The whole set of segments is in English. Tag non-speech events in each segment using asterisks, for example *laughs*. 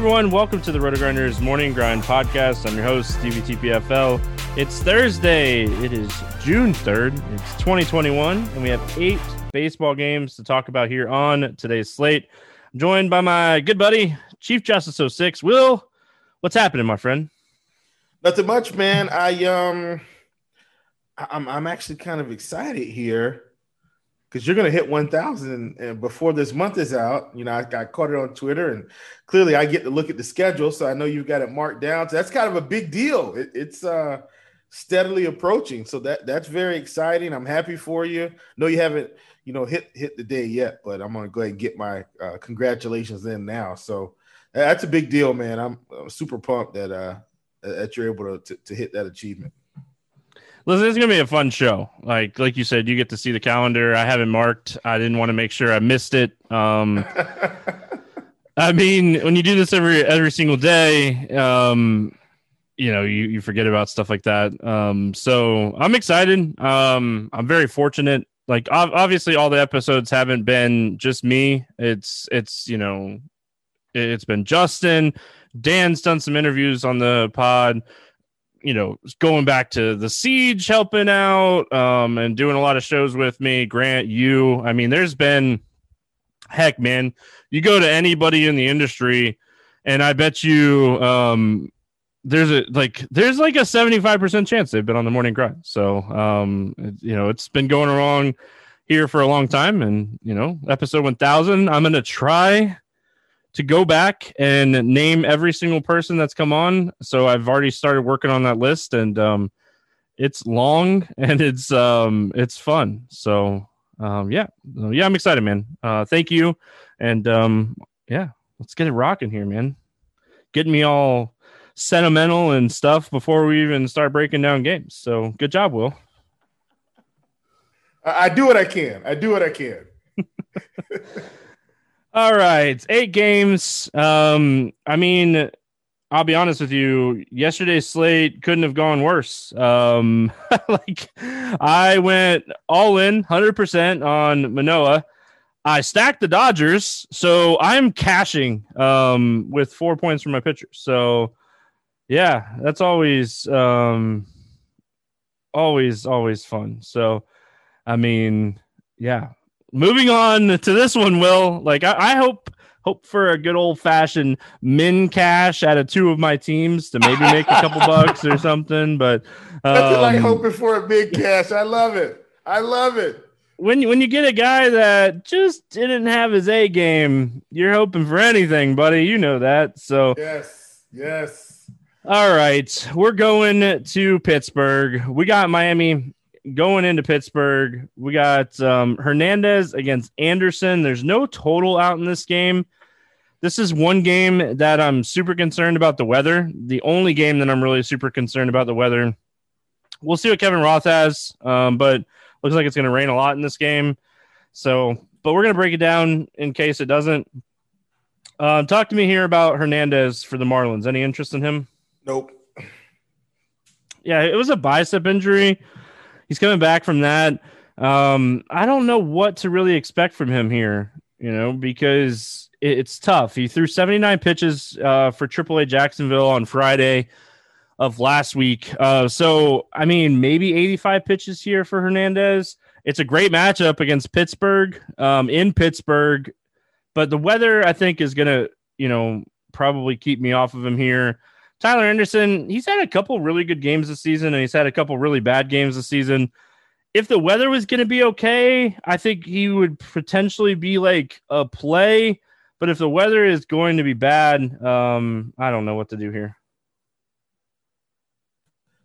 Everyone, welcome to the RotoGrinders Morning Grind Podcast. I'm your host, Stevie TPFL. It's Thursday. It is June 3rd. It's 2021, and we have eight baseball games to talk about here on today's slate. I'm joined by my good buddy, Chief Justice 06. Will, what's happening, my friend? Nothing much, man. I um I'm I'm actually kind of excited here because you're going to hit 1,000 and before this month is out. You know, I, got caught it on Twitter, and clearly I get to look at the schedule, so I know you've got it marked down. So that's kind of a big deal. It, it's uh, steadily approaching, so that that's very exciting. I'm happy for you. No, you haven't, you know, hit hit the day yet, but I'm going to go ahead and get my uh, congratulations in now. So that's a big deal, man. I'm, I'm super pumped that uh, that you're able to, to, to hit that achievement. Listen, it's gonna be a fun show. Like like you said, you get to see the calendar. I haven't marked. I didn't want to make sure I missed it. Um, *laughs* I mean, when you do this every every single day, um, you know, you, you forget about stuff like that. Um, so I'm excited. Um, I'm very fortunate. Like obviously, all the episodes haven't been just me. It's it's you know, it's been Justin. Dan's done some interviews on the pod you know, going back to the siege, helping out, um, and doing a lot of shows with me. Grant, you, I mean, there's been, heck, man, you go to anybody in the industry, and I bet you, um, there's a like, there's like a 75% chance they've been on the morning grind. So, um, you know, it's been going along here for a long time, and you know, episode 1000, I'm gonna try to go back and name every single person that's come on. So I've already started working on that list and um, it's long *laughs* and it's um, it's fun. So um, yeah, yeah, I'm excited, man. Uh, thank you. And um, yeah, let's get it rocking here, man. Getting me all sentimental and stuff before we even start breaking down games. So good job, Will. I do what I can. I do what I can. *laughs* All right, eight games. Um, I mean, I'll be honest with you. Yesterday's slate couldn't have gone worse. Um, *laughs* like I went all in, hundred percent on Manoah. I stacked the Dodgers, so I'm cashing um, with four points from my pitcher. So, yeah, that's always, um, always, always fun. So, I mean, yeah, moving on to this one, Will. Like I, I hope hope for a good old fashioned min cash out of two of my teams to maybe make a couple *laughs* bucks or something. But um, that's like hoping for a big cash. I love it. I love it. When when you get a guy that just didn't have his A game, you're hoping for anything, buddy. You know that. So yes, yes. All right, we're going to Pittsburgh. We got Miami going into Pittsburgh, we got um, Hernandez against Anderson. There's no total out in this game. This is one game that I'm super concerned about the weather. The only game that I'm really super concerned about the weather. We'll see what Kevin Roth has, um, but looks like it's going to rain a lot in this game. So, but we're going to break it down in case it doesn't. Uh, talk to me here about Hernandez for the Marlins. Any interest in him? Nope. Yeah, it was a bicep injury he's coming back from that. Um, I don't know what to really expect from him here, you know, because it, it's tough. He threw 79 pitches uh, for AAA Jacksonville on Friday of last week. Uh, so, I mean, maybe 85 pitches here for Hernandez. It's a great matchup against Pittsburgh um, in Pittsburgh, but the weather, I think, is going to, you know, probably keep me off of him here. Tyler Anderson, he's had a couple really good games this season and he's had a couple really bad games this season. If the weather was going to be okay, I think he would potentially be like a play. But if the weather is going to be bad, um, I don't know what to do here.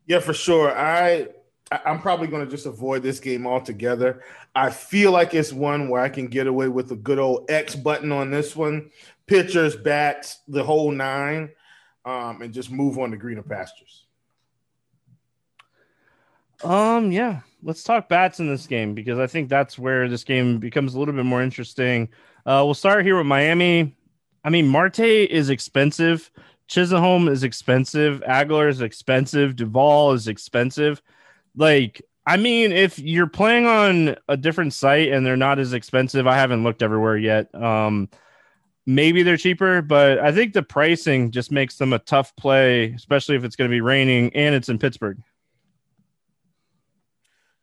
Yeah, for sure. I I'm probably going to just avoid this game altogether. I feel like it's one where I can get away with a good old X button on this one. Pitchers, bats, the whole nine um, and just move on to greener pastures? Um, yeah, let's talk bats in this game because I think that's where this game becomes a little bit more interesting. Uh, we'll start here with Miami. I mean, Marte is expensive. Chisholm is expensive. Aguilar is expensive. Duvall is expensive. Like, I mean, if you're playing on a different site and they're not as expensive, I haven't looked everywhere yet. Um, maybe they're cheaper, but I think the pricing just makes them a tough play, especially if it's going to be raining and it's in Pittsburgh.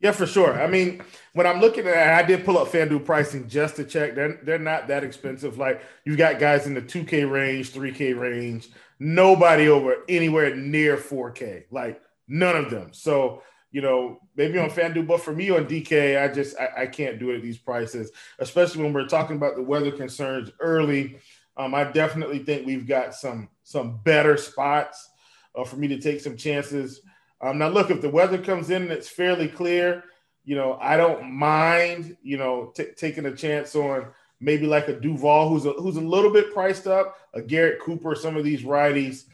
Yeah, for sure. I mean, when I'm looking at it, I did pull up FanDuel pricing just to check. They're they're not that expensive. Like you've got guys in the 2K range, 3K range, nobody over anywhere near 4K. Like none of them. So, you know, maybe on FanDuel, but for me on DK, I just I, I can't do it at these prices, especially when we're talking about the weather concerns early. Um, I definitely think we've got some some better spots uh, for me to take some chances. Um, now, look, if the weather comes in and it's fairly clear, you know, I don't mind, you know, t- taking a chance on maybe like a Duvall who's a, who's a little bit priced up, a Garrett Cooper, some of these righties,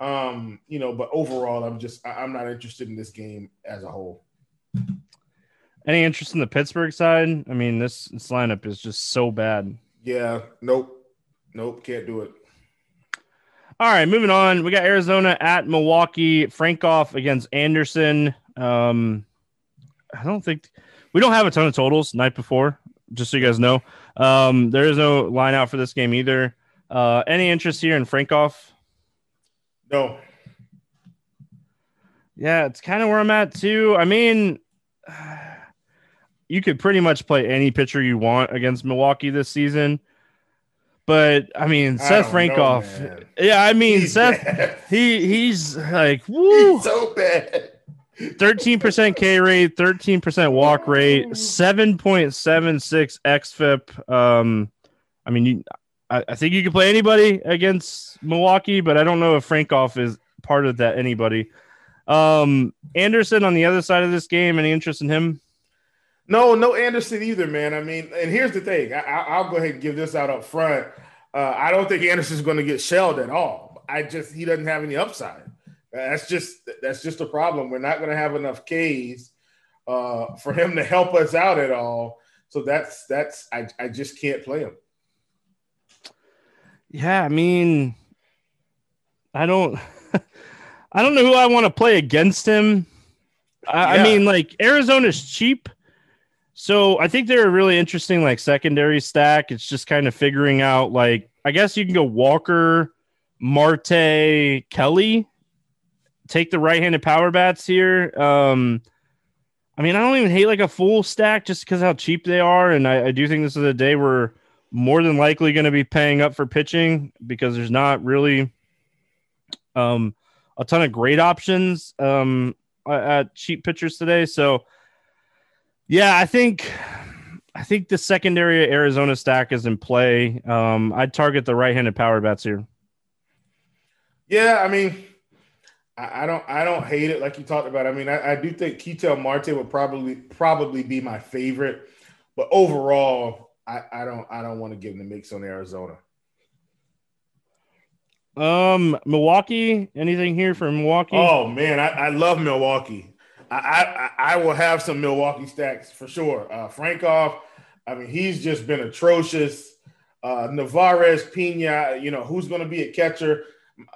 um, you know, but overall, I'm just I'm not interested in this game as a whole. Any interest in the Pittsburgh side? I mean, this, this lineup is just so bad. Yeah, nope, nope, can't do it. All right, moving on. We got Arizona at Milwaukee. Frankoff against Anderson. Um, I don't think we don't have a ton of totals night before, just so you guys know. Um, there is no line out for this game either. Uh, any interest here in Frankoff? No. Yeah, it's kind of where I'm at too. I mean, you could pretty much play any pitcher you want against Milwaukee this season. But I mean, I Seth Frankoff. Know, yeah, I mean, he's Seth. Bad. He he's like *laughs* woo, he's so bad. 13% K rate, 13% walk rate, 7.76 XFIP. Um, I mean, you, I, I, think you can play anybody against Milwaukee, but I don't know if Frankoff is part of that anybody. Um, Anderson on the other side of this game, any interest in him? No, no Anderson either, man. I mean, and here's the thing. I, will go ahead and give this out up front. Uh, I don't think Anderson's going to get shelled at all. I just he doesn't have any upside. That's just that's just a problem. We're not going to have enough Ks uh, for him to help us out at all. So that's that's I, I just can't play him. Yeah, I mean, I don't *laughs* I don't know who I want to play against him. I, yeah. I mean, like Arizona's cheap so I think they're a really interesting like secondary stack. It's just kind of figuring out like I guess you can go Walker, Marte, Kelly, take the right-handed power bats here. Um, I mean, I don't even hate like a full stack just because how cheap they are, and I, I do think this is a day we're more than likely going to be paying up for pitching because there's not really um, a ton of great options um, at cheap pitchers today. So yeah, I think I think the secondary Arizona stack is in play. Um, I'd target the right-handed power bats here. Yeah, I mean, I, don't I don't hate it like you talked about. I mean, I, I do think Ketel Marte would probably probably be my favorite, but overall, I, I don't I don't want to give the mix on Arizona. Um, Milwaukee. Anything here for Milwaukee? Oh man, I, I love Milwaukee. I, I, I will have some Milwaukee stacks for sure. Uh, Frankoff, I mean, he's just been atrocious. Uh, Navarez, Pena, you know, who's going to be a catcher?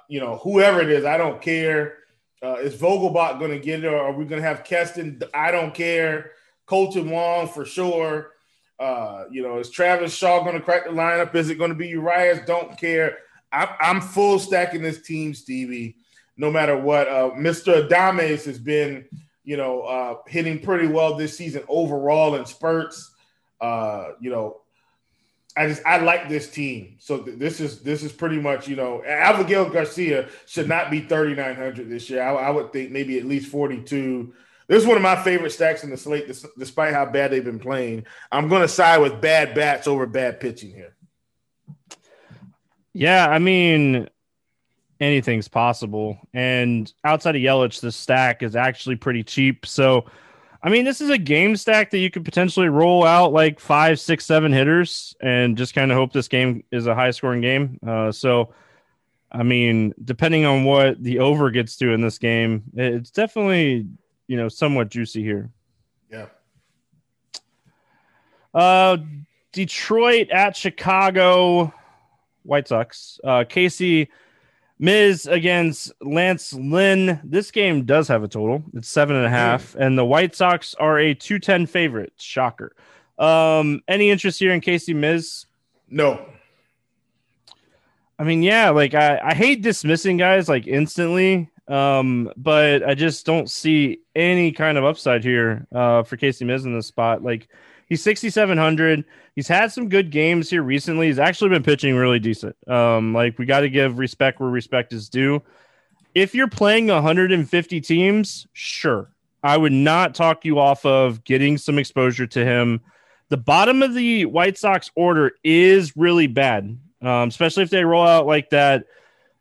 You know, whoever it is, I don't care. Uh, is Vogelbach going to get it, or are we going to have Keston? I don't care. Kolten Wong for sure. Uh, you know, is Travis Shaw going to crack the lineup? Is it going to be Urias? Don't care. I'm, I'm full stacking this team, Stevie. No matter what, uh, Mr. Adames has been you know, uh, hitting pretty well this season overall in spurts. Uh, you know, I just I like this team. So th- this is this is pretty much you know Avisail Garcia should not be 3900 this year. I, I, would think maybe at least 42. This is one of my favorite stacks in the slate, despite how bad they've been playing. I'm going to side with bad bats over bad pitching here. Yeah, I mean, anything's possible. And outside of Yelich, the stack is actually pretty cheap. So, I mean, this is a game stack that you could potentially roll out like five, six, seven hitters and just kind of hope this game is a high scoring game. Uh, so, I mean, depending on what the over gets to in this game, it's definitely, you know, somewhat juicy here. Yeah. Uh, Detroit at Chicago White Sox. Uh, Casey Mize against Lance Lynn. This game does have a total. It's seven and a half, and the White Sox are a 210 favorite. Shocker. Um, any interest here in Casey Mize? No. I mean, yeah, like I, I hate dismissing guys like instantly, um, but I just don't see any kind of upside here uh, for Casey Mize in this spot. Like he's 6,700. He's had some good games here recently. He's actually been pitching really decent. Um, like we got to give respect where respect is due. If you're playing 150 teams, sure. I would not talk you off of getting some exposure to him. The bottom of the White Sox order is really bad um, especially if they roll out like that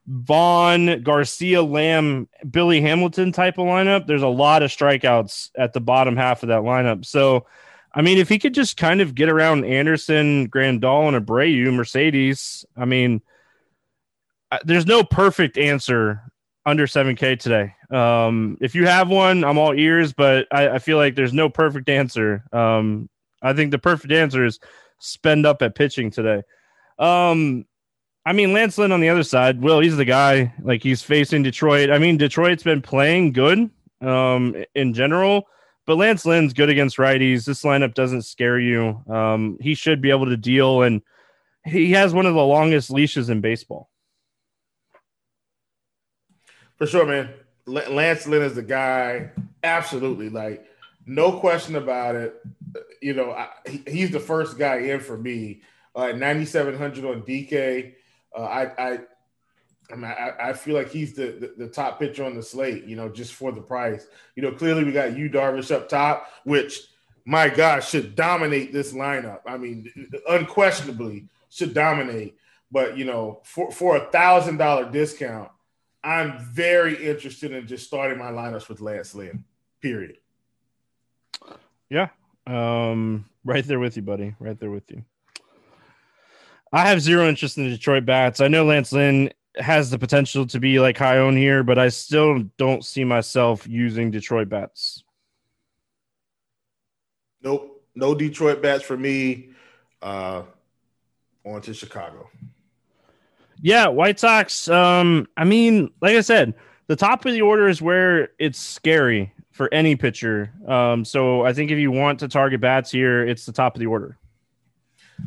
Vaughn, Garcia, Lamb, Billy Hamilton type of lineup. There's a lot of strikeouts at the bottom half of that lineup. So, I mean, if he could just kind of get around Anderson, Grandal, and Abreu, Mercedes, I mean, there's no perfect answer under 7K today. Um, if you have one, I'm all ears, but I, I feel like there's no perfect answer. Um, I think the perfect answer is spend up at pitching today. Um, I mean, Lance Lynn on the other side, Will, he's the guy. Like he's facing Detroit. I mean, Detroit's been playing good um, in general, but Lance Lynn's good against righties. This lineup doesn't scare you. Um, he should be able to deal, and he has one of the longest leashes in baseball. For sure, man. Lance Lynn is the guy. Absolutely, like no question about it. You know, I, he's the first guy in for me uh, 9,700 on DK. Uh, I, I, I, mean, I, I, feel like he's the, the, the, top pitcher on the slate, you know, just for the price. You know, clearly we got you Darvish up top, which, my God, should dominate this lineup. I mean, unquestionably should dominate. But, you know, for, for a $1,000 discount, I'm very interested in just starting my lineups with Lance Lynn, period. Yeah. Um, right there with you, buddy. Right there with you. I have zero interest in the Detroit Bats. I know Lance Lynn has the potential to be like high on here, but I still don't see myself using Detroit Bats. Nope, no Detroit Bats for me. Uh, on to Chicago. Yeah, White Sox. Um, I mean, like I said, the top of the order is where it's scary for any pitcher. Um, so I think if you want to target bats here, it's the top of the order.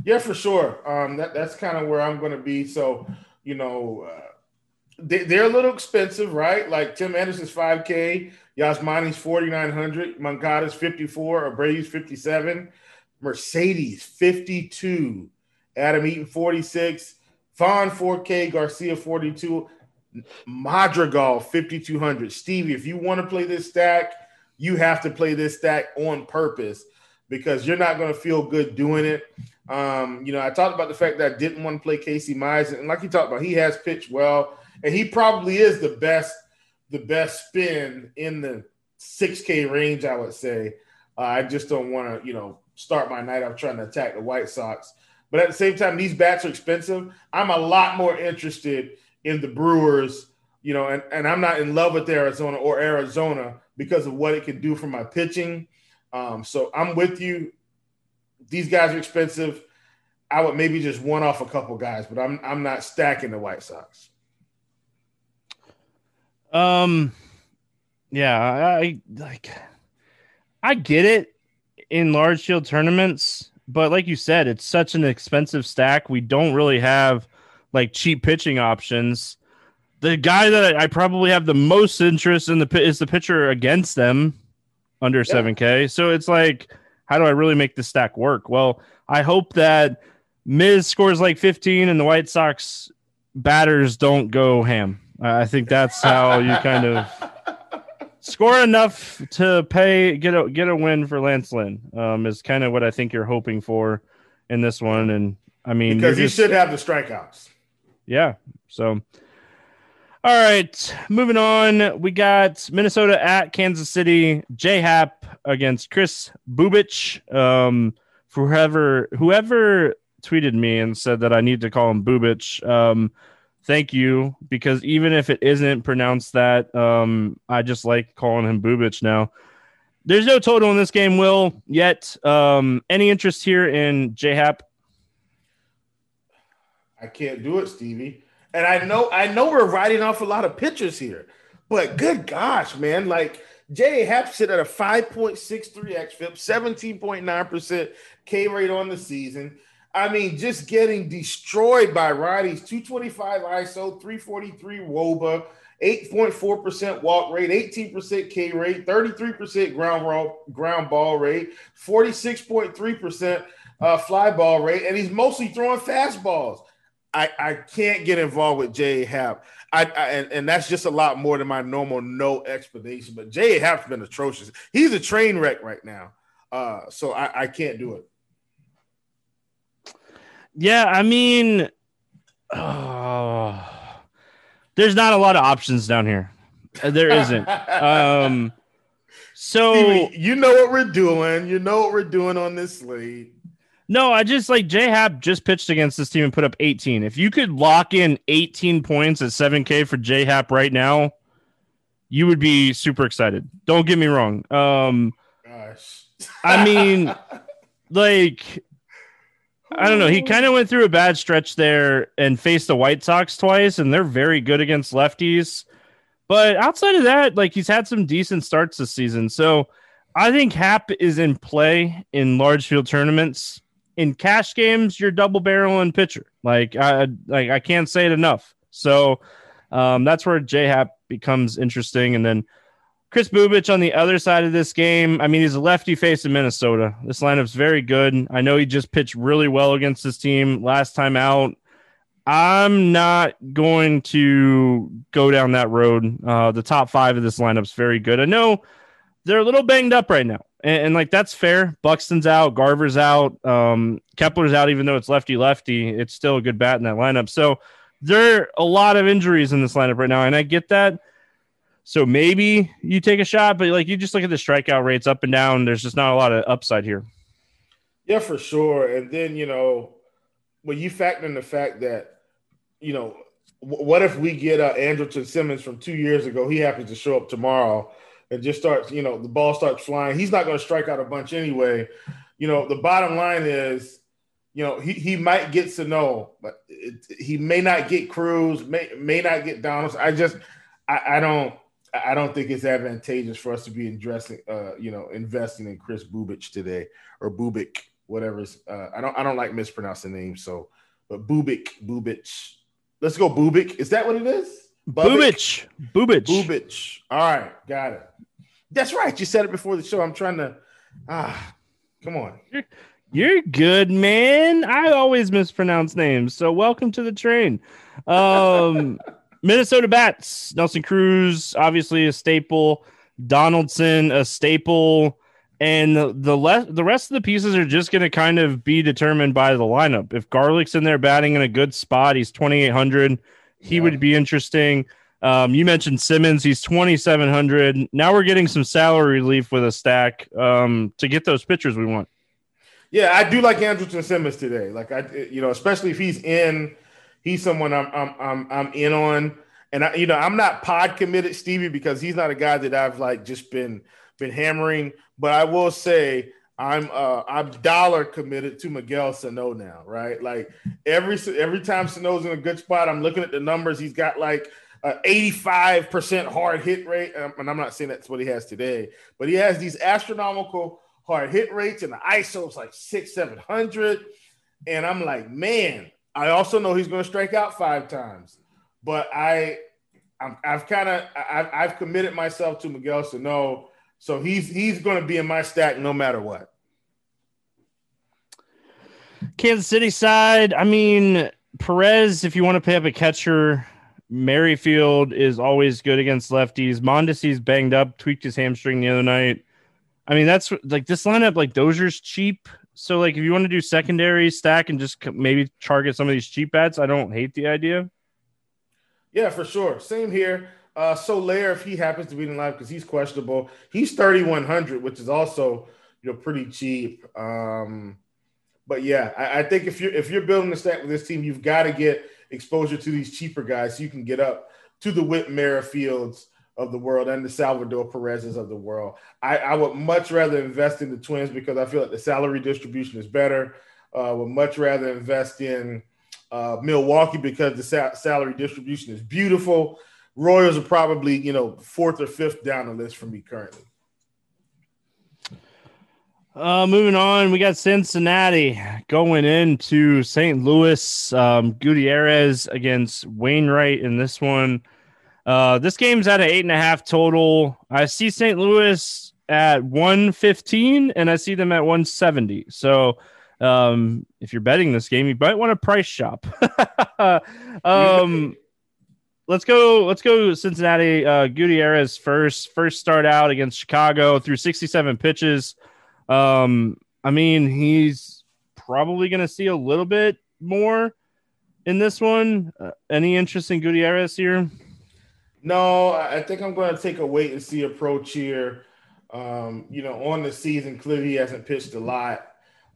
Yeah, for sure. Um, that that's kind of where I'm going to be. So, you know, uh, they, they're a little expensive, right? Like Tim Anderson's 5K, Yasmani's 4,900, Moncada's 54, Abreu's 57, Mercedes 52, Adam Eaton 46, Vaughn 4K, Garcia 42, Madrigal 5,200. Stevie, if you want to play this stack, you have to play this stack on purpose because you're not going to feel good doing it. Um, you know, I talked about the fact that I didn't want to play Casey Mize, and like you talked about, he has pitched well, and he probably is the best, the best spin in the 6K range, I would say. Uh, I just don't want to, you know, start my night off trying to attack the White Sox. But at the same time, these bats are expensive. I'm a lot more interested in the Brewers, you know, and, and I'm not in love with Arizona or Arizona because of what it can do for my pitching. Um, so I'm with you these guys are expensive. I would maybe just one off a couple guys, but I'm I'm not stacking the White Sox. Um, yeah, I like. I get it in large field tournaments, but like you said, it's such an expensive stack. We don't really have like cheap pitching options. The guy that I probably have the most interest in the is the pitcher against them under 7K. So it's like how do I really make this stack work? Well, I hope that Mize scores like 15 and the White Sox batters don't go ham. I think that's how you kind of *laughs* score enough to pay get a get a win for Lance Lynn. Um, is kind of what I think you're hoping for in this one. And I mean, because he should have the strikeouts. Yeah. So all right, moving on. We got Minnesota at Kansas City. J Happ against Chris Bubic. Um, whoever whoever tweeted me and said that I need to call him Bubic. Um, thank you because even if it isn't pronounced that, um, I just like calling him Bubic now. There's no total in this game, Will, yet. Um, any interest here in J Happ? I can't do it, Stevie. And I know I know we're writing off a lot of pitchers here, but good gosh, man, like J.A. Happ sit at a 5.63 xFIP, 17.9% K rate on the season. I mean, just getting destroyed by righties. 225 ISO, 343 WOBA, 8.4% walk rate, 18% K rate, 33% ground ball, ground ball rate, 46.3% uh, fly ball rate, and he's mostly throwing fastballs. I, I can't get involved with Jay Happ. I, I and, and, that's just a lot more than my normal no explanation. But Jay Happ's been atrocious. He's a train wreck right now. Uh, so I, I can't do it. Yeah, I mean, oh, there's not a lot of options down here. Uh, there isn't. *laughs* um, so Stevie, you know what we're doing. You know what we're doing on this slate. No, I just like J Happ just pitched against this team and put up 18. If you could lock in 18 points at 7K for J Happ right now, you would be super excited. Don't get me wrong. Um, Gosh. I mean, *laughs* like, I don't know. He kind of went through a bad stretch there and faced the White Sox twice, and they're very good against lefties. But outside of that, like, he's had some decent starts this season. So I think Happ is in play in large field tournaments in cash games, you're double barreling pitcher. Like I like I can't say it enough. So um, that's where J Happ becomes interesting. And then Chris Bubich on the other side of this game. I mean, he's a lefty face in Minnesota. This lineup's very good. I know he just pitched really well against this team last time out. I'm not going to go down that road. Uh, the top five of this lineup's very good. I know they're a little banged up right now and, and, like that's fair. Buxton's out, Garver's out, um, Kepler's out. Even though it's lefty lefty, it's still a good bat in that lineup. So there are a lot of injuries in this lineup right now, and I get that. So maybe you take a shot, but like you just look at the strikeout rates up and down. There's just not a lot of upside here. Yeah, for sure. And then you know when you factor in the fact that you know what if we get uh, Andrelton Simmons from two years ago? He happens to show up tomorrow and just starts, you know, the ball starts flying. He's not going to strike out a bunch anyway. You know, the bottom line is, you know, he, he might get Sano, but it, he may not get Cruz, may may not get Donaldson. I just, I, I, don't, I don't think it's advantageous for us to be investing, uh, you know, investing in Chris Bubich today or Bubik, whatever. Uh, I don't, I don't like mispronouncing names, so, but Bubik, Bubich, Let's go, Bubik. Is that what it is? Bubic. Bubic. Bubic. All right, got it. That's right. You said it before the show. I'm trying to. Ah, come on. You're, you're good, man. I always mispronounce names. So welcome to the train. Um, *laughs* Minnesota bats. Nelson Cruz, obviously a staple. Donaldson, a staple. And the the, le- the rest of the pieces are just going to kind of be determined by the lineup. If Garlick's in there batting in a good spot, he's 2,800 he yeah. would be interesting. Um, you mentioned Simmons; he's twenty seven hundred. Now we're getting some salary relief with a stack um, to get those pitchers we want. Yeah, I do like Andrelton Simmons today. Like I, you know, especially if he's in, he's someone I'm I'm I'm, I'm in on. And I, you know, I'm not pod committed, Stevie, because he's not a guy that I've like just been been hammering. But I will say I'm uh I'm dollar committed to Miguel Sano now, right? Like every every time Sano's in a good spot, I'm looking at the numbers. He's got like a 85% hard hit rate, um, and I'm not saying that's what he has today, but he has these astronomical hard hit rates, and the ISO is like six, seven hundred. And I'm like, man, I also know he's going to strike out five times, but I, i have kind of I've, I've committed myself to Miguel Sano so he's he's going to be in my stack no matter what. Kansas City side, I mean Perez. If you want to pay up a catcher, Merrifield is always good against lefties. Mondesi's banged up, tweaked his hamstring the other night. I mean, that's like this lineup. Like Dozier's cheap, so like if you want to do secondary stack and just maybe target some of these cheap bats, I don't hate the idea. Yeah, for sure. Same here. Uh, Soler, if he happens to be in live because he's questionable, he's 3,100, which is also you know pretty cheap. Um, but yeah, I, I, think if you're if you're building a stack with this team, you've got to get exposure to these cheaper guys so you can get up to the Whit Merrifields of the world and the Salvador Perez's of the world. I, I, would much rather invest in the Twins because I feel like the salary distribution is better. Uh, would much rather invest in uh, Milwaukee because the sa- salary distribution is beautiful. Royals are probably, you know, fourth or fifth down the list for me currently. Uh, moving on, we got Cincinnati going into St. Louis. Um, Gutierrez against Wainwright in this one. Uh, this game's at an eight and a half total. I see St. Louis at 115 and I see them at 170. So um, if you're betting this game, you might want to price shop. *laughs* um, let's go. Let's go. Cincinnati. Uh, Gutierrez first. First start out against Chicago through 67 pitches. Um, I mean, he's probably going to see a little bit more in this one. Uh, any interest in Gutierrez here? No, I think I'm going to take a wait and see approach here. Um, you know, on the season, clearly he hasn't pitched a lot.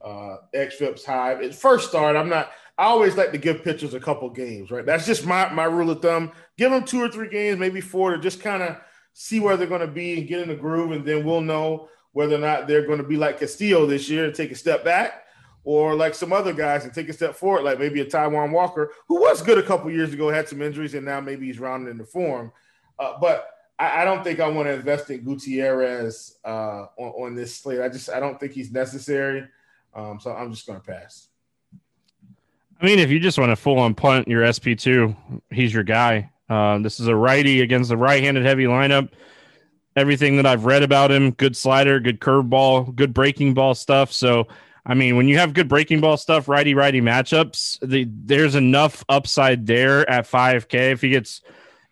Uh, xFIP's high. At first start, I'm not. I always like to give pitchers a couple games, right? That's just my my rule of thumb. Give them two or three games, maybe four, to just kind of see where they're going to be and get in the groove, and then we'll know whether or not they're going to be like Castillo this year and take a step back, or like some other guys and take a step forward, like maybe a Taijuan Walker, who was good a couple years ago, had some injuries, and now maybe he's rounding into form. Uh, but I, I, don't think I want to invest in Gutierrez uh, on, on, this slate. I just I don't think he's necessary. Um, so I'm just going to pass. I mean, if you just want to full on punt your SP2, he's your guy. Uh, this is a righty against a right handed heavy lineup everything that I've read about him. Good slider, good curveball, good breaking ball stuff. So, I mean, when you have good breaking ball stuff, righty righty matchups, the, there's enough upside there at 5K. If he gets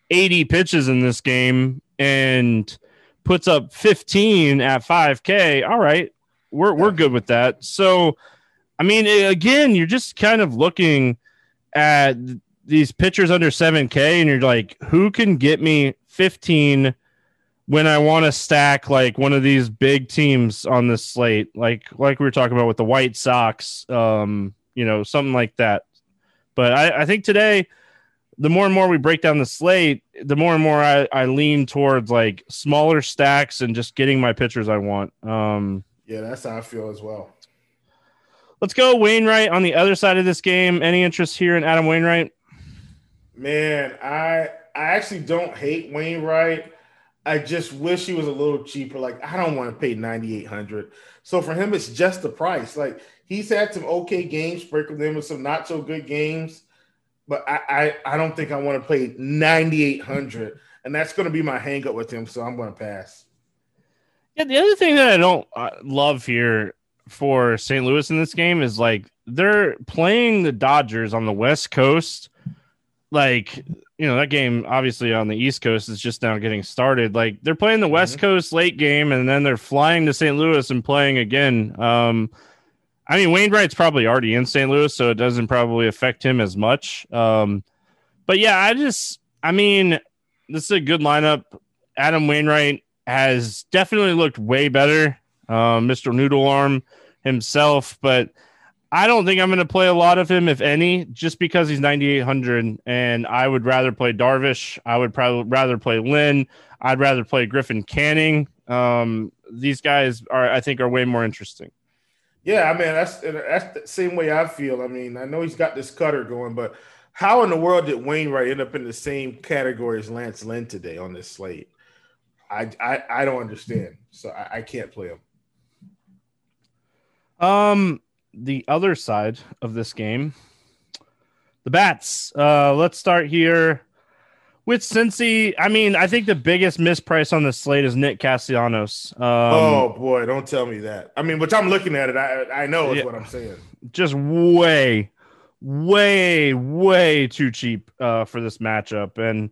80 pitches in this game and puts up 15 at 5K, all right, we're we're good with that. So, I mean, again, you're just kind of looking at these pitchers under 7K, and you're like, who can get me 15? When I want to stack like one of these big teams on this slate, like like we were talking about with the White Sox, um, you know, something like that. But I, I think today, the more and more we break down the slate, the more and more I, I lean towards like smaller stacks and just getting my pitchers I want. Um, yeah, that's how I feel as well. Let's go Wainwright on the other side of this game. Any interest here in Adam Wainwright? Man, I I actually don't hate Wainwright. I just wish he was a little cheaper. Like I don't want to pay ninety eight hundred. So for him, it's just the price. Like he's had some okay games, sprinkled in with some not so good games, but I I, I don't think I want to pay ninety eight hundred, and that's going to be my hangup with him. So I'm going to pass. Yeah, the other thing that I don't uh, love here for St. Louis in this game is like they're playing the Dodgers on the West Coast. Like you know that game obviously on the east coast is just now getting started. Like they're playing the mm-hmm. west coast late game and then they're flying to st louis and playing again. Um i mean wainwright's probably already in st louis so it doesn't probably affect him as much. Um but yeah i just i mean this is a good lineup. Adam wainwright has definitely looked way better. Um mr noodle arm himself but I don't think I'm going to play a lot of him, if any, just because he's 9,800. And I would rather play Darvish. I would probably rather play Lynn. I'd rather play Griffin Canning. Um, these guys are, I think, are way more interesting. Yeah, I mean that's that's the same way I feel. I mean, I know he's got this cutter going, but how in the world did Wainwright end up in the same category as Lance Lynn today on this slate? I I, I don't understand. So I, I can't play him. Um, the other side of this game, the bats. Uh, let's start here with Cincy. I mean, I think the biggest misprice on the slate is Nick Castellanos. Um, oh boy, don't tell me that. I mean, which I'm looking at it, I I know is yeah, what I'm saying. Just way, way, way too cheap uh, for this matchup, and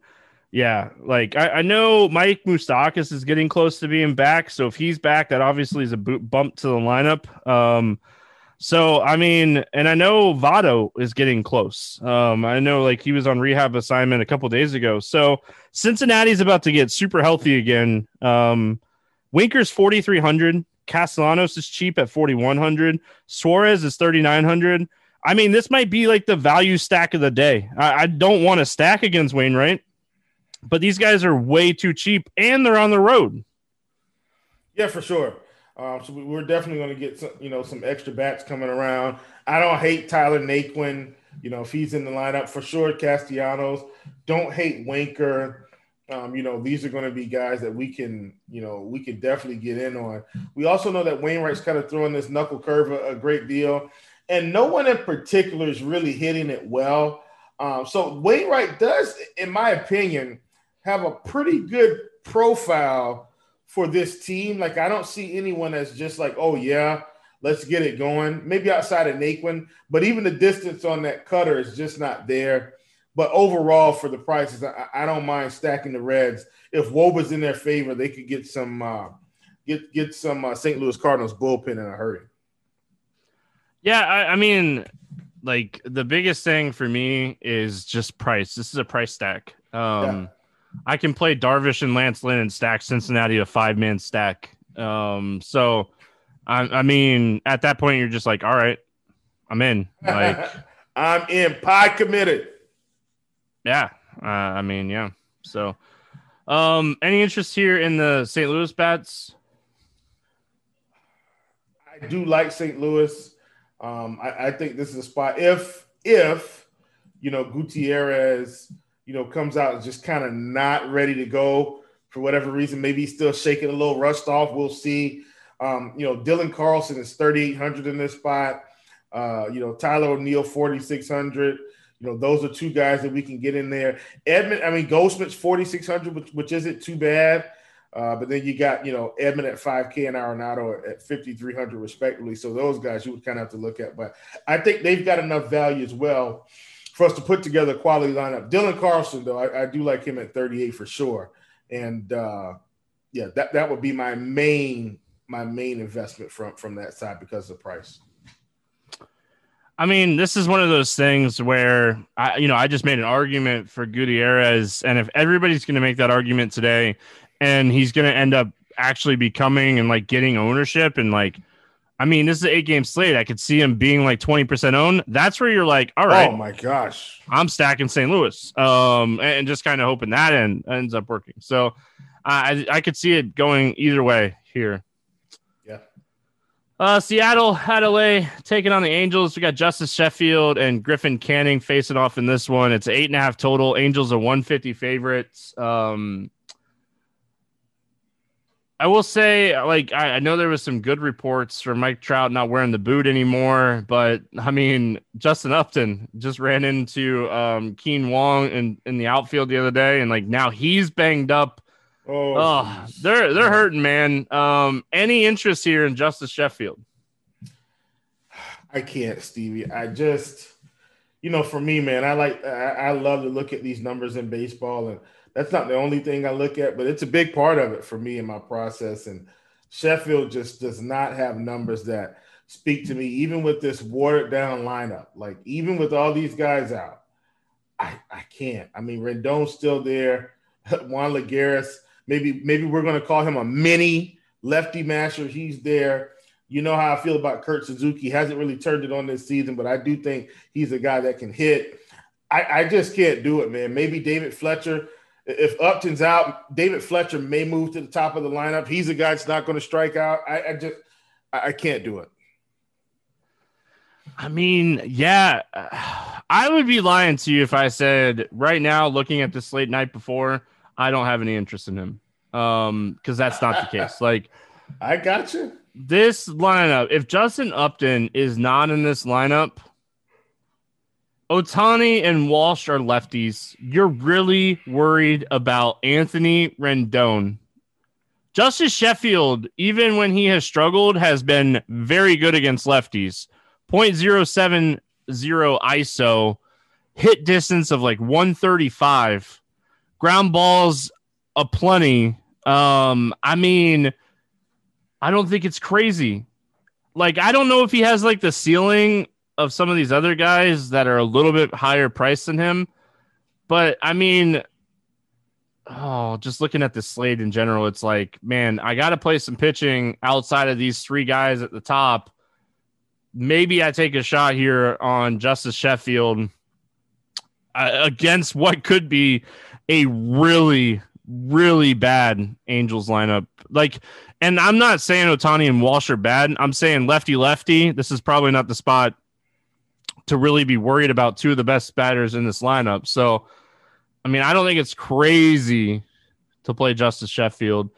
yeah, like I, I know Mike Moustakas is getting close to being back, so if he's back, that obviously is a boot bump to the lineup. Um, so I mean, and I know Votto is getting close. Um, I know like he was on rehab assignment a couple days ago. So Cincinnati's about to get super healthy again. Um, Winker's forty three hundred. Castellanos is cheap at forty one hundred. Suarez is thirty nine hundred. I mean, this might be like the value stack of the day. I, I don't want to stack against Wainwright, but these guys are way too cheap and they're on the road. Yeah, for sure. Um, so we're definitely going to get some, you know, some extra bats coming around. I don't hate Tyler Naquin, you know, if he's in the lineup for sure. Castellanos, don't hate Winker. Um, you know, these are going to be guys that we can, you know, we can definitely get in on. We also know that Wainwright's kind of throwing this knuckle curve a, a great deal, and no one in particular is really hitting it well. Um, so Wainwright does, in my opinion, have a pretty good profile for this team. Like I don't see anyone that's just like, oh yeah, let's get it going. Maybe outside of Naquin, but even the distance on that cutter is just not there. But overall, for the prices, I, I don't mind stacking the Reds. If Woba's in their favor, they could get some uh, get get some uh, St. Louis Cardinals bullpen in a hurry. Yeah, I, I mean, like the biggest thing for me is just price. This is a price stack. Um, yeah. I can play Darvish and Lance Lynn and stack Cincinnati a five man stack. Um, so I, I mean, at that point, you're just like, all right, I'm in. Like, *laughs* I'm in. Pie committed. Yeah. Uh, I mean, yeah. So, um, any interest here in the St. Louis bats? I do like St. Louis. Um, I, I think this is a spot. If if you know Gutierrez, you know, comes out just kind of not ready to go for whatever reason, maybe he's still shaking a little rust off. We'll see. Um, you know, Dylan Carlson is 3,800 in this spot. Uh, you know, Tyler O'Neill, 4,600. You know, those are two guys that we can get in there. Edman, I mean, Goldschmidt's 4,600, which, which isn't too bad. Uh, but then you got, you know, Edman at 5K and Arenado at 5,300 respectively. So those guys you would kind of have to look at. But I think they've got enough value as well for us to put together a quality lineup. Dylan Carlson, though, I, I do like him at 38 for sure. And uh, yeah, that, that would be my main my main investment from from that side because of the price. I mean, this is one of those things where I, you know, I just made an argument for Gutierrez, and if everybody's going to make that argument today, and he's going to end up actually becoming and like getting ownership, and like, I mean, this is an eight game slate. I could see him being like twenty percent owned. That's where you're like, all right, oh my gosh, I'm stacking St. Louis, um, and just kind of hoping that end ends up working. So, I I could see it going either way here. Yeah. Uh, Seattle at LA taking on the Angels. We got Justice Sheffield and Griffin Canning facing off in this one. It's eight and a half total. Angels are 150 favorites. Um, I will say, like, I, I, know there was some good reports for Mike Trout not wearing the boot anymore, but I mean, Justin Upton just ran into um, Kean Wong in, in the outfield the other day, and like now he's banged up Oh, oh they're they're hurting, man. Um, any interest here in Justice Sheffield? I can't, Stevie. I just, you know, for me, man, I like I, I love to look at these numbers in baseball, and that's not the only thing I look at, but it's a big part of it for me in my process. And Sheffield just does not have numbers that speak to me, even with this watered down lineup. Like even with all these guys out, I I can't. I mean, Rendon's still there. *laughs* Juan Lagares Maybe maybe we're going to call him a mini lefty masher. He's there. You know how I feel about Kurt Suzuki. Hasn't really turned it on this season, but I do think he's a guy that can hit. I, I just can't do it, man. Maybe David Fletcher. If Upton's out, David Fletcher may move to the top of the lineup. He's a guy that's not going to strike out. I, I just I, I can't do it. I mean, yeah, I would be lying to you if I said right now, looking at the slate night before, I don't have any interest in him. Um, because that's not the *laughs* case. Like, I got you. This lineup, if Justin Upton is not in this lineup, Ohtani and Walsh are lefties. You're really worried about Anthony Rendon. Justice Sheffield, even when he has struggled, has been very good against lefties. 0.070 ISO, hit distance of like 135 ground balls aplenty. Um, I mean, I don't think it's crazy. Like, I don't know if he has like the ceiling of some of these other guys that are a little bit higher priced than him. But I mean, oh, just looking at the slate in general, it's like, man, I got to play some pitching outside of these three guys at the top. Maybe I take a shot here on Justice Sheffield uh, against what could be a really, really bad Angels lineup. Like, and I'm not saying Ohtani and Walsh are bad. I'm saying lefty lefty. This is probably not the spot to really be worried about two of the best batters in this lineup. So, I mean, I don't think it's crazy to play Justus Sheffield.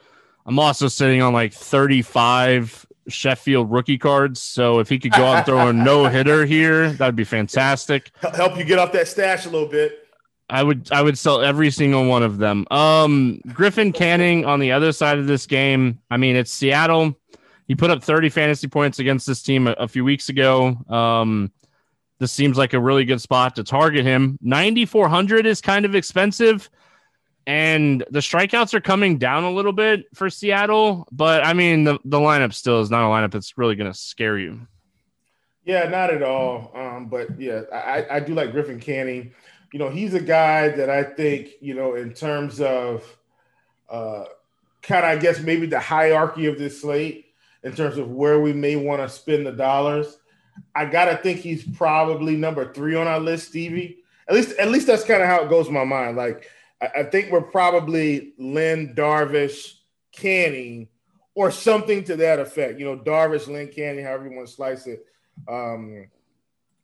I'm also sitting on like 35 Sheffield rookie cards. So if he could go out and throw a *laughs* no hitter here, that'd be fantastic. Help you get off that stash a little bit. I would I would sell every single one of them. Um, Griffin Canning on the other side of this game. I mean, it's Seattle. He put up 30 fantasy points against this team a, a few weeks ago. Um, this seems like a really good spot to target him. 9400 is kind of expensive and the strikeouts are coming down a little bit for Seattle, but I mean the, the lineup still is not a lineup that's really going to scare you. Yeah, not at all. Um, but yeah, I, I do like Griffin Canning. You know, he's a guy that I think, you know, in terms of uh, kind of, I guess, maybe the hierarchy of this slate in terms of where we may want to spend the dollars. I gotta think he's probably number three on our list, Stevie. At least, at least that's kind of how it goes in my mind. Like I, I think we're probably Lynn, Darvish, Canning, or something to that effect. You know, Darvish, Lynn, Canning, however you want to slice it. Um,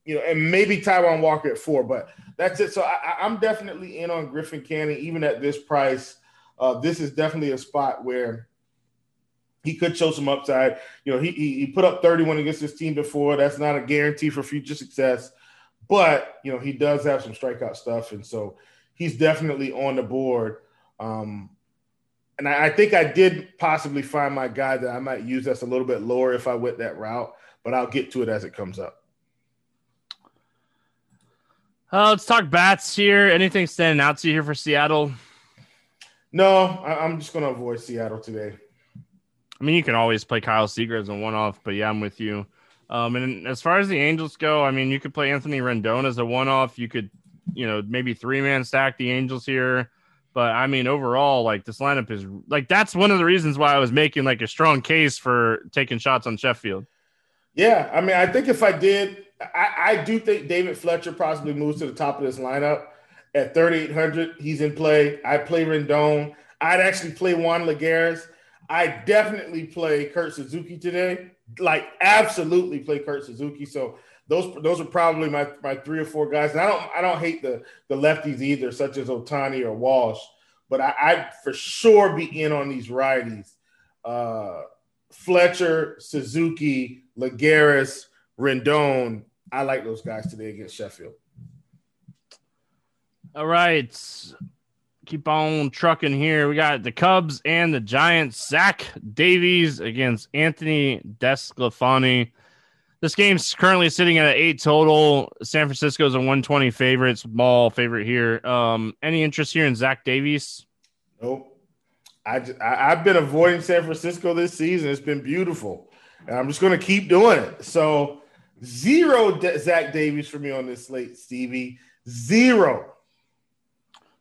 you know, and maybe Taijuan Walker at four, but that's it. So I, am definitely in on Griffin Canning, even at this price. Uh, this is definitely a spot where he could show some upside. You know, he, he, he put up 31 against his team before. That's not a guarantee for future success, but you know he does have some strikeout stuff, and so he's definitely on the board. Um, and I, I, think I did possibly find my guy that I might use that's a little bit lower if I went that route, but I'll get to it as it comes up. Uh, let's talk bats here. Anything standing out to you here for Seattle? No, I, am just going to avoid Seattle today. I mean, you can always play Kyle Seager as a one-off, but yeah, I'm with you. Um, and as far as the Angels go, I mean, you could play Anthony Rendon as a one-off. You could you know, maybe three man stack the Angels here. But I mean, overall, like this lineup is like that's one of the reasons why I was making like a strong case for taking shots on Sheffield. Yeah, I mean, I think if I did, I, I do think David Fletcher possibly moves to the top of this lineup at 3,800. He's in play. I play Rendon. I'd actually play Juan Lagares. I definitely play Kurt Suzuki today. Like, absolutely play Kurt Suzuki. So those those are probably my my three or four guys. And I don't I don't hate the the lefties either, such as Ohtani or Walsh, but I, I'd for sure be in on these righties. Uh, Fletcher, Suzuki, Lagares, Rendon. I like those guys today against Sheffield. All right. Keep on trucking here. We got the Cubs and the Giants. Zach Davies against Anthony DeSclafani. This game's currently sitting at an eight total. San Francisco's a 120 favorite, small favorite here. Um, any interest here in Zach Davies? Nope. I, I have been avoiding San Francisco this season. It's been beautiful, and I'm just going to keep doing it. So zero Zach Davies for me on this slate, Stevie. Zero.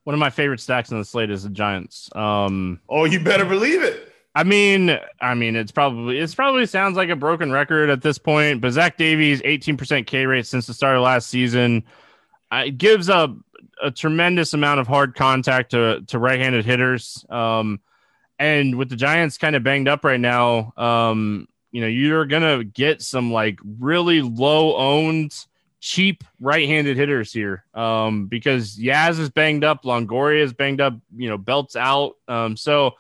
One of my favorite stacks in the slate is the Giants. Um, oh, you better believe it. I mean, I mean, it's probably it's probably sounds like a broken record at this point. But Zach Davies, 18% K rate since the start of last season, it gives a a tremendous amount of hard contact to to right-handed hitters. Um, and with the Giants kind of banged up right now, um, you know, you're gonna get some like really low owned, cheap right-handed hitters here. Um, because Yaz is banged up, Longoria is banged up, you know, Belt's out. Um, so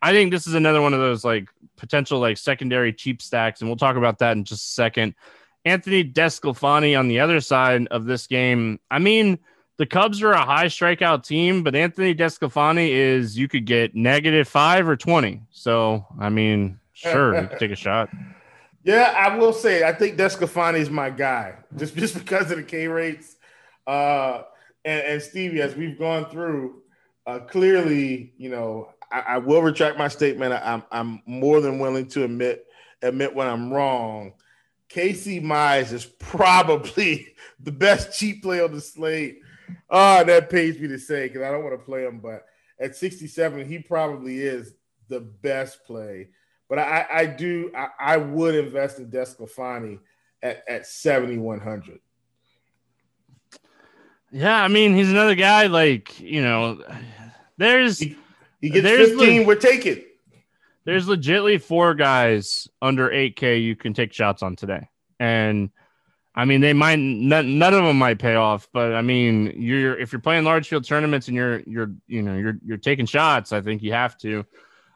I think this is another one of those like potential like secondary cheap stacks, and we'll talk about that in just a second. Anthony DeSclafani on the other side of this game. I mean, the Cubs are a high strikeout team, but Anthony DeSclafani is you could get negative five or twenty. So I mean, sure, you could take a shot. *laughs* Yeah, I will say I think DeSclafani is my guy just just because of the K rates. Uh, and, and Stevie, as we've gone through, uh, clearly, you know, I, I will retract my statement. I, am I'm more than willing to admit admit when I'm wrong. Casey Mize is probably *laughs* the best cheap play on the slate. Oh, that pays me to say because I don't want to play him, but at 67, he probably is the best play. But I, I do, I, I would invest in DeSclafani at, at 7,100. Yeah, I mean, he's another guy like, you know, there's. He, he gets there's 15, le- we're taking. There's legitly four guys under 8K you can take shots on today. And I mean, they might none, none of them might pay off, but I mean, you're if you're playing large field tournaments and you're you're you know you're you're taking shots, I think you have to.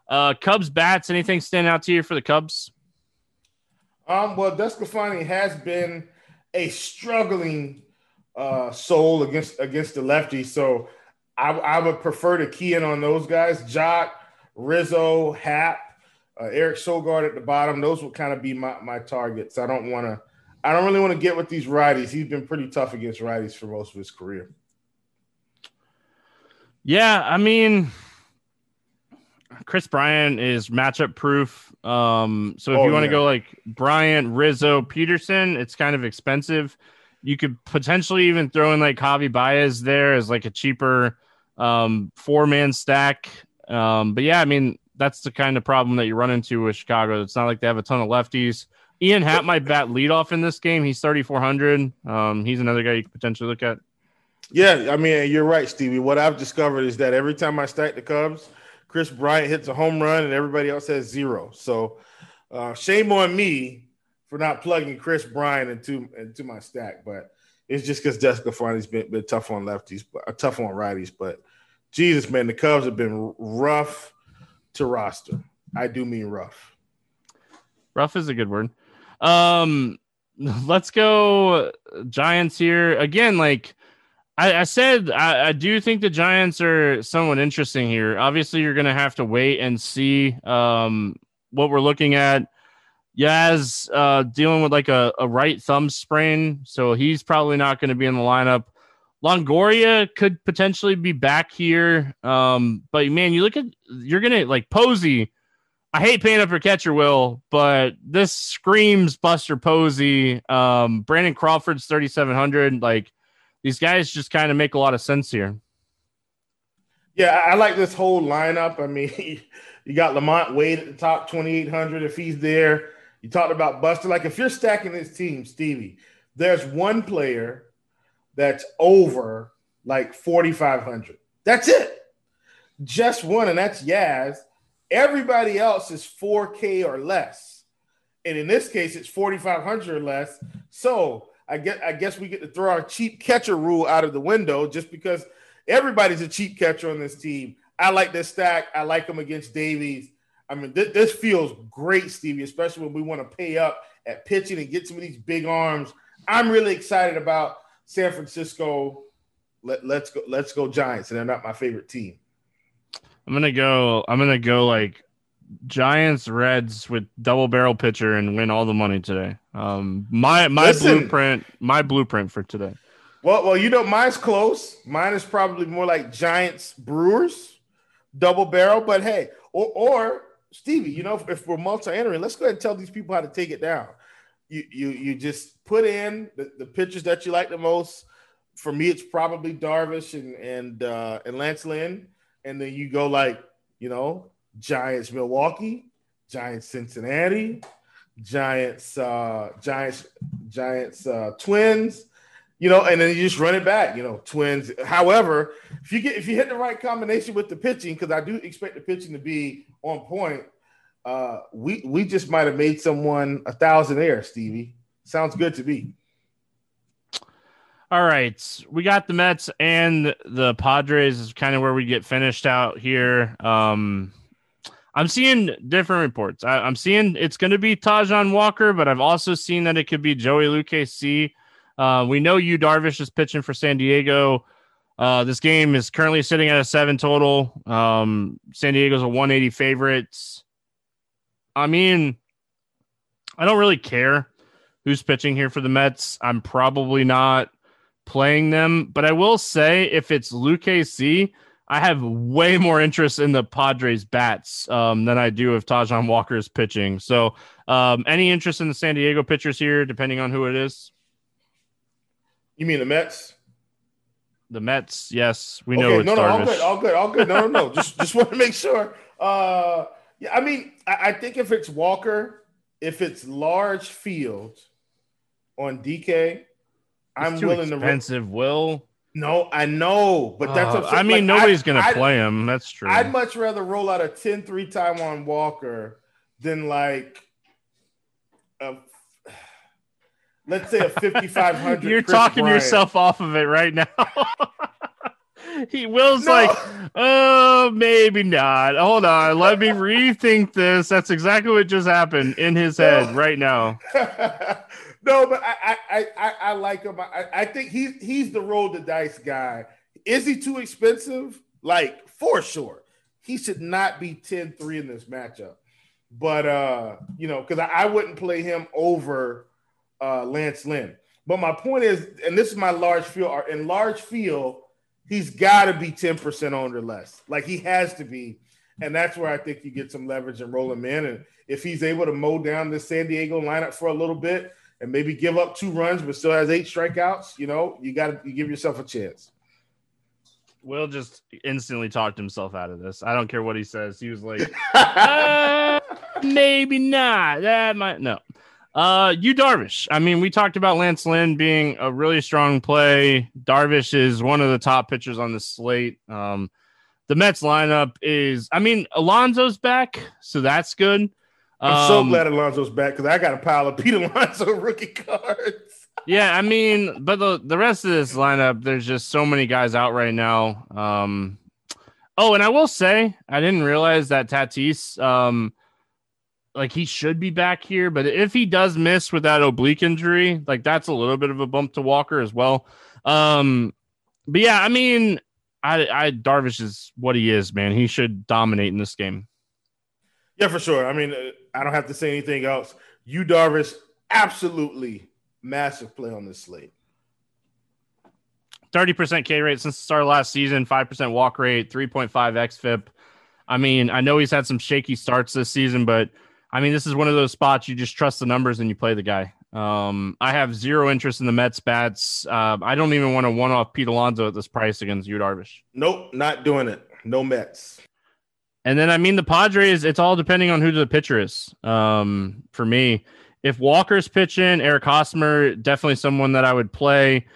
Uh, Cubs bats, anything stand out to you for the Cubs? Um, well, DeSclafani has been a struggling uh, soul against against the lefty, so I, I would prefer to key in on those guys: Joc, Rizzo, Happ, uh, Eric Sogard at the bottom. Those would kind of be my my targets. I don't want to. I don't really want to get with these righties. He's been pretty tough against righties for most of his career. Yeah, I mean, Kris Bryant is matchup proof. Um, so if oh, you want to yeah. go like Bryant, Rizzo, Pederson, it's kind of expensive. You could potentially even throw in like Javi Baez there as like a cheaper um, four man stack. Um, but yeah, I mean, that's the kind of problem that you run into with Chicago. It's not like they have a ton of lefties. Ian Happ might bat leadoff in this game. He's 3,400. Um, he's another guy you could potentially look at. Yeah, I mean, you're right, Stevie. What I've discovered is that every time I stack the Cubs, Kris Bryant hits a home run and everybody else has zero. So uh, shame on me for not plugging Kris Bryant into into my stack, but it's just because DeSclafani's been, been tough on lefties, but uh, tough on righties. But Jesus, man, the Cubs have been rough to roster. I do mean rough. Rough is a good word. Um, *laughs* let's go Giants here again. Like I, I said, I, I, do think the Giants are somewhat interesting here. Obviously, you're going to have to wait and see um, what we're looking at. Yaz uh, dealing with like a, a right thumb sprain, so he's probably not going to be in the lineup. Longoria could potentially be back here, um, but man, you look at you're gonna like Posey I hate paying up for catcher, Will, but this screams Buster Posey. Um, Brandon Crawford's 3,700. Like these guys just kind of make a lot of sense here. Yeah, I like this whole lineup. I mean, *laughs* you got LaMonte Wade at the top, 2,800 if he's there. You talked about Buster. Like if you're stacking this team, Stevie, there's one player that's over like 4,500. That's it. Just one, and that's Yaz Everybody else is 4K or less. And in this case, it's 4,500 or less. So I guess, I guess we get to throw our cheap catcher rule out of the window just because everybody's a cheap catcher on this team. I like this stack. I like them against Davies. I mean, th- this feels great, Stevie, especially when we want to pay up at pitching and get some of these big arms. I'm really excited about San Francisco. Let, let's go. Let's go Giants, and they're not my favorite team. I'm gonna go. I'm gonna go like Giants Reds with double barrel pitcher and win all the money today. Um, my my Listen, blueprint, my blueprint for today. Well, well, you know, mine's close. Mine is probably more like Giants Brewers, double barrel. But hey, or or Stevie, you know, if, if we're multi entering, let's go ahead and tell these people how to take it down. You you you just put in the, the pitchers that you like the most. For me, it's probably Darvish and and uh, and Lance Lynn and then you go like, you know, Giants Milwaukee, Giants Cincinnati, Giants uh Giants Giants uh Twins, you know, and then you just run it back, you know, Twins. However, if you get if you hit the right combination with the pitching, because I do expect the pitching to be on point, uh we we just might have made someone a thousand air, Stevie. Sounds good to me. All right, we got the Mets and the Padres is kind of where we get finished out here. Um, I'm seeing different reports. I, am seeing it's going to be Taijuan Walker, but I've also seen that it could be Joey Lucchesi. Uh, we know Yu Darvish is pitching for San Diego. Uh, this game is currently sitting at a seven total. Um, San Diego's a 180 favorites. I mean, I don't really care who's pitching here for the Mets. I'm probably not playing them. But I will say, if it's Lucchesi, I have way more interest in the Padres bats um, than I do if Taijuan Walker is pitching. So, um, any interest in the San Diego pitchers here, depending on who it is? You mean the Mets? The Mets, yes, we know. Okay, no, no, all good, all good, all good. No, no, no. *laughs* just, just want to make sure. Uh, yeah, I mean, I, I think if it's Walker, if it's large field on DK, I'm willing expensive, to expensive. Will no, I know, but that's. Uh, I mean, like, nobody's I, gonna I, play him. That's true. I'd much rather roll out a 10-3 Taijuan Walker than like. A, let's say a 5500. *laughs* You're Chris talking Bryant. yourself off of it right now. *laughs* he Will's No. like, oh, maybe not. Hold on, let me rethink this. That's exactly what just happened in his head right now. *laughs* no, but I, I, I, I, like him. I, I think he's he's the roll the dice guy. Is he too expensive? Like for sure, he should not be 10-3 in this matchup. But uh, you know, because I, I wouldn't play him over uh Lance Lynn. But my point is, and this is my large field. or In large field, he's got to be 10% owned or less. Like he has to be. And that's where I think you get some leverage and roll him in. And if he's able to mow down the San Diego lineup for a little bit and maybe give up two runs, but still has eight strikeouts, you know, you got to you give yourself a chance. Will just instantly talked himself out of this. I don't care what he says. He was like, *laughs* uh, maybe not. That might no. Uh, Yu Darvish. I mean, we talked about Lance Lynn being a really strong play. Darvish is one of the top pitchers on the slate. Um, the Mets lineup is. I mean, Alonso's back, so that's good. I'm so Um, glad Alonso's back because I got a pile of *laughs* Pete Alonso *laughs* rookie cards. Yeah, I mean, but the the rest of this lineup, there's just so many guys out right now. Um, oh, and I will say, I didn't realize that Tatis, um, like he should be back here, but if he does miss with that oblique injury, like that's a little bit of a bump to Walker as well. Um, but yeah, I mean, I, I Darvish is what he is, man. He should dominate in this game. Yeah, for sure. I mean, uh, I don't have to say anything else. Yu Darvish, absolutely massive play on this slate. 30% K rate since the start of last season, 5% walk rate, 3.5 XFIP. I mean, I know he's had some shaky starts this season, but I mean, this is one of those spots you just trust the numbers and you play the guy. Um, I have zero interest in the Mets bats. Uh, I don't even want to one off Pete Alonso at this price against Yu Darvish. Nope, not doing it. No Mets. And then, I mean, the Padres, it's all depending on who the pitcher is. Um, for me, if Walker's pitching, Eric Hosmer, definitely someone that I would play.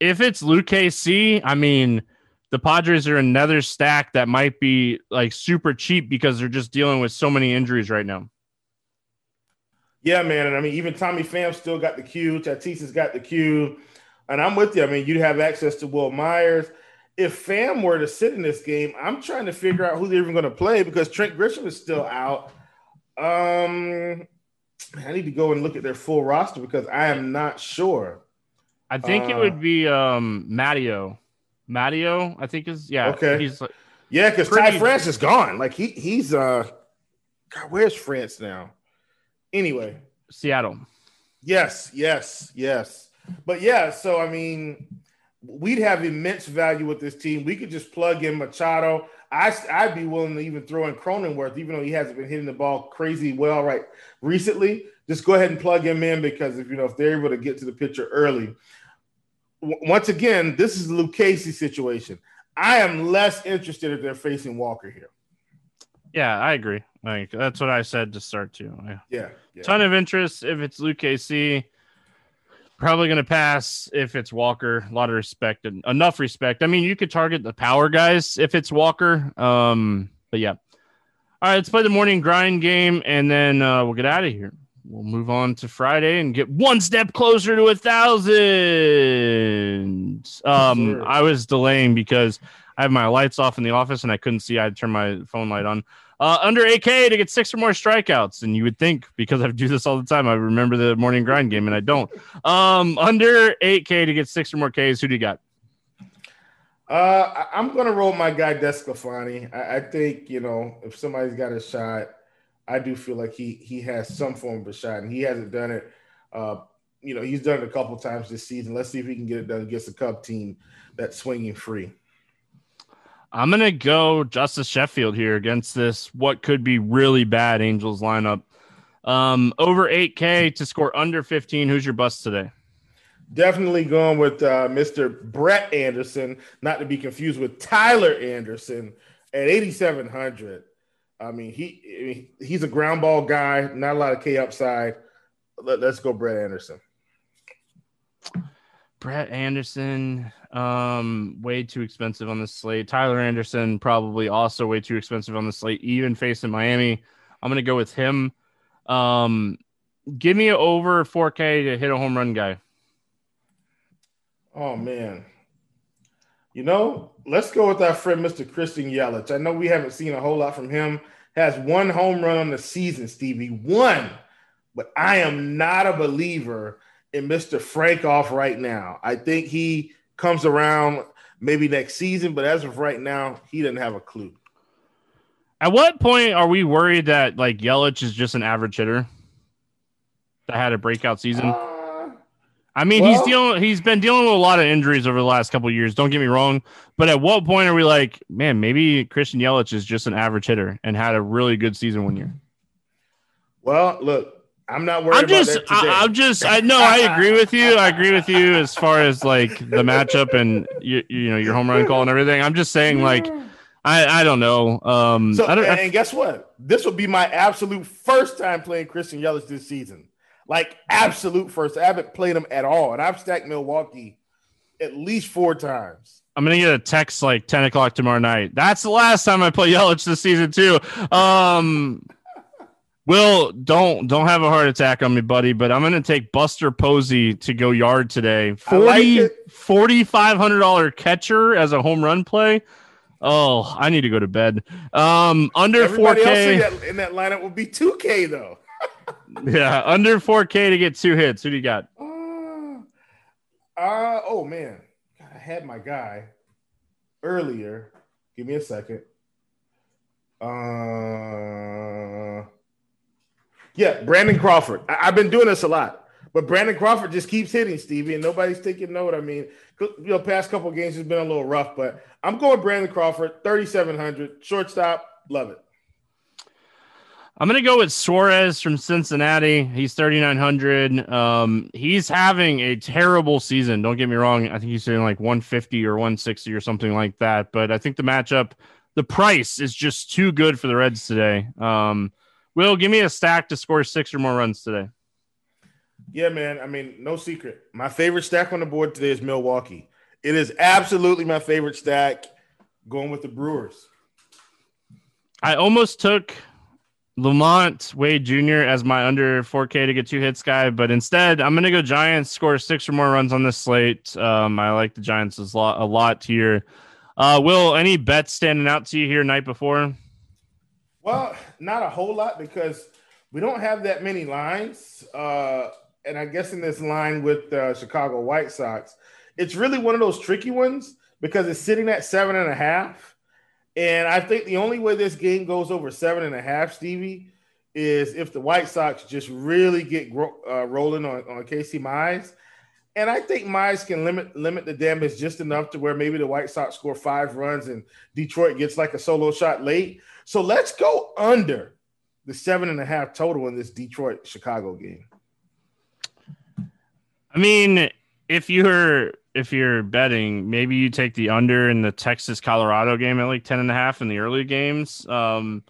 If it's Lucchesi, I mean, the Padres are another stack that might be like super cheap because they're just dealing with so many injuries right now. Yeah, man. And I mean, even Tommy Pham still got the Q. Tatis has got the Q. And I'm with you. I mean, you'd have access to Wil Myers. If Pham were to sit in this game, I'm trying to figure out who they're even going to play because Trent Grisham is still out. Um, I need to go and look at their full roster because I am not sure. I think it Uh, would be um Mateo. Mateo, I think is yeah. Okay. He's like Yeah, because Pretty- Ty France is gone. Like he he's uh God, where's France now? Anyway, Seattle. Yes, yes, yes. But yeah, so I mean, we'd have immense value with this team. We could just plug in Machado. I, I'd be willing to even throw in Cronenworth, even though he hasn't been hitting the ball crazy well right recently. Just go ahead and plug him in because if you know if they're able to get to the pitcher early. W- once again, this is Casey situation. I am less interested if they're facing Walker here. Yeah, I agree. Like that's what I said to start too. Yeah. Yeah, ton of interest if it's Lucchesi. Probably going to pass if it's Walker. A lot of respect and enough respect. I mean, you could target the power guys if it's Walker. Um, but yeah. All right, let's play the morning grind game and then uh, we'll get out of here. We'll move on to Friday and get one step closer to a thousand. Um, Sure. I was delaying because I have my lights off in the office and I couldn't see. I had to my phone light on. Uh, under 8K to get six or more strikeouts. And you would think because I do this all the time, I remember the morning grind game and I don't. Um, under 8K to get six or more Ks. Who do you got? Uh, I'm gonna roll my guy Desclafani. I, I think you know if somebody's got a shot, I do feel like he he has some form of a shot, and he hasn't done it. Uh, you know, he's done it a couple times this season. Let's see if he can get it done against a Cub team that's swinging free. I'm going to go Justus Sheffield here against this, what could be really bad Angels lineup. Um, over 8K to score under 15. Who's your bust today? Definitely going with uh, Mr. Brett Anderson, not to be confused with Tyler Anderson at 8,700. I mean, he he's a ground ball guy, not a lot of K upside. Let, let's go, Brett Anderson. Brett Anderson, um, way too expensive on the slate. Tyler Anderson, probably also way too expensive on the slate, even facing Miami. I'm gonna go with him. Um, give me over 4K to hit a home run guy. Oh man. You know, let's go with our friend Mr. Christian Yelich. I know we haven't seen a whole lot from him. Has one home run on the season, Stevie. One. But I am not a believer in Mr. Frankoff right now. I think he comes around maybe next season, but as of right now, he doesn't have a clue. At what point are we worried that like Yelich is just an average hitter that had a breakout season? Uh, I mean, well- he's dealing. He's been dealing with a lot of injuries over the last couple of years. Don't get me wrong, but at what point are we like, man, maybe Christian Yelich is just an average hitter and had a really good season one year? well, look, I'm not worried I'm about just, that today. I, I'm just, I know, I agree with you. I agree with you as far as like the matchup and you, you know your home run call and everything. I'm just saying, like, I, I don't know. Um, So, I don't. and, I, and guess what? This will be my absolute first time playing Christian Yelich this season. Like absolute first. I haven't played him at all, and I've stacked Milwaukee at least four times. I'm gonna get a text like 10 o'clock tomorrow night. That's the last time I play Yelich this season too. Um, Will, don't don't have a heart attack on me, buddy. But I'm gonna take Buster Posey to go yard today. I like Forty it. forty five hundred dollar catcher as a home run play. Oh, I need to go to bed. Um, under four Everybody in K, that, in that lineup will be 2K though. *laughs* yeah, under four K to get two hits. Who do you got? Uh, uh, oh man, I had my guy earlier. Give me a second. Uh, yeah, Brandon Crawford. I, have been doing this a lot, but Brandon Crawford just keeps hitting Stevie, and nobody's taking note. I mean, you know, past couple games has been a little rough, but I'm going Brandon Crawford, 3,700 shortstop. Love it. I'm gonna go with Suarez from Cincinnati. He's 3,900. Um, he's having a terrible season. Don't get me wrong. I think he's doing like 150 or 160 or something like that. But I think the matchup, the price is just too good for the Reds today. Um, Will, give me a stack to score six or more runs today. Yeah, man. I mean, no secret. My favorite stack on the board today is Milwaukee. It is absolutely my favorite stack. Going with the Brewers. I almost took LaMonte Wade Jr. as my under 4K to get two hits guy, but instead I'm going to go Giants score six or more runs on this slate. Um, I like the Giants a lot, a lot here. Uh, Will, any bets standing out to you here night before? Well, not a whole lot because we don't have that many lines. Uh, and I guess in this line with the Chicago White Sox, it's really one of those tricky ones because it's sitting at seven and a half. And I think the only way this game goes over seven and a half, Stevie, is if the White Sox just really get gro- uh, rolling on, on Casey Mize. And I think Mize can limit limit the damage just enough to where maybe the White Sox score five runs and Detroit gets like a solo shot late. So let's go under the seven and a half total in this Detroit Chicago game. I mean, if you're if you're betting, maybe you take the under in the Texas Colorado game at like 10 and a half in the early games. Um,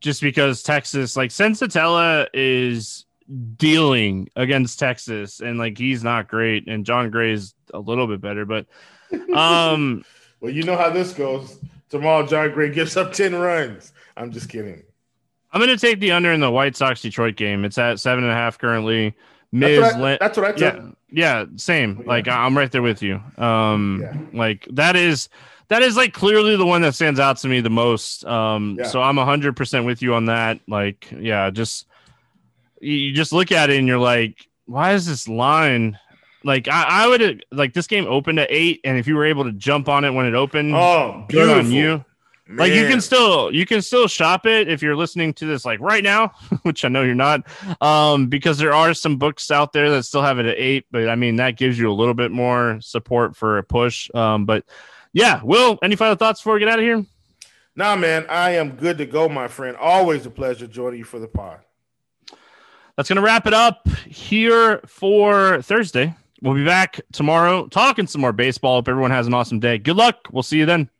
just because Texas, like Senzatela is dealing against Texas and like he's not great and Jon Gray is a little bit better, but *laughs* um Well, you know how this goes. Tomorrow, Jon Gray gives up 10 runs. I'm just kidding. I'm gonna take the under in the White Sox Detroit game. It's at seven and a half currently. That's what I, that's what I took. yeah, yeah, same. Yeah. Like I'm right there with you. Um, Yeah. like that is that is like clearly the one that stands out to me the most. Um, Yeah. so I'm hundred percent with you on that. Like, yeah, just you just look at it and you're like, why is this line? Like I, I would like this game opened at eight, and if you were able to jump on it when it opened, Oh, good on you. Like you can still you can still shop it if you're listening to this like right now, *laughs* which I know you're not, um, because there are some books out there that still have it at eight. But I mean that gives you a little bit more support for a push. Um, but yeah, Will, any final thoughts before we get out of here? Nah, man, I am good to go, my friend. Always a pleasure joining you for the pod. That's gonna wrap it up here for Thursday. We'll be back tomorrow talking some more baseball. Hope everyone has an awesome day. Good luck. We'll see you then.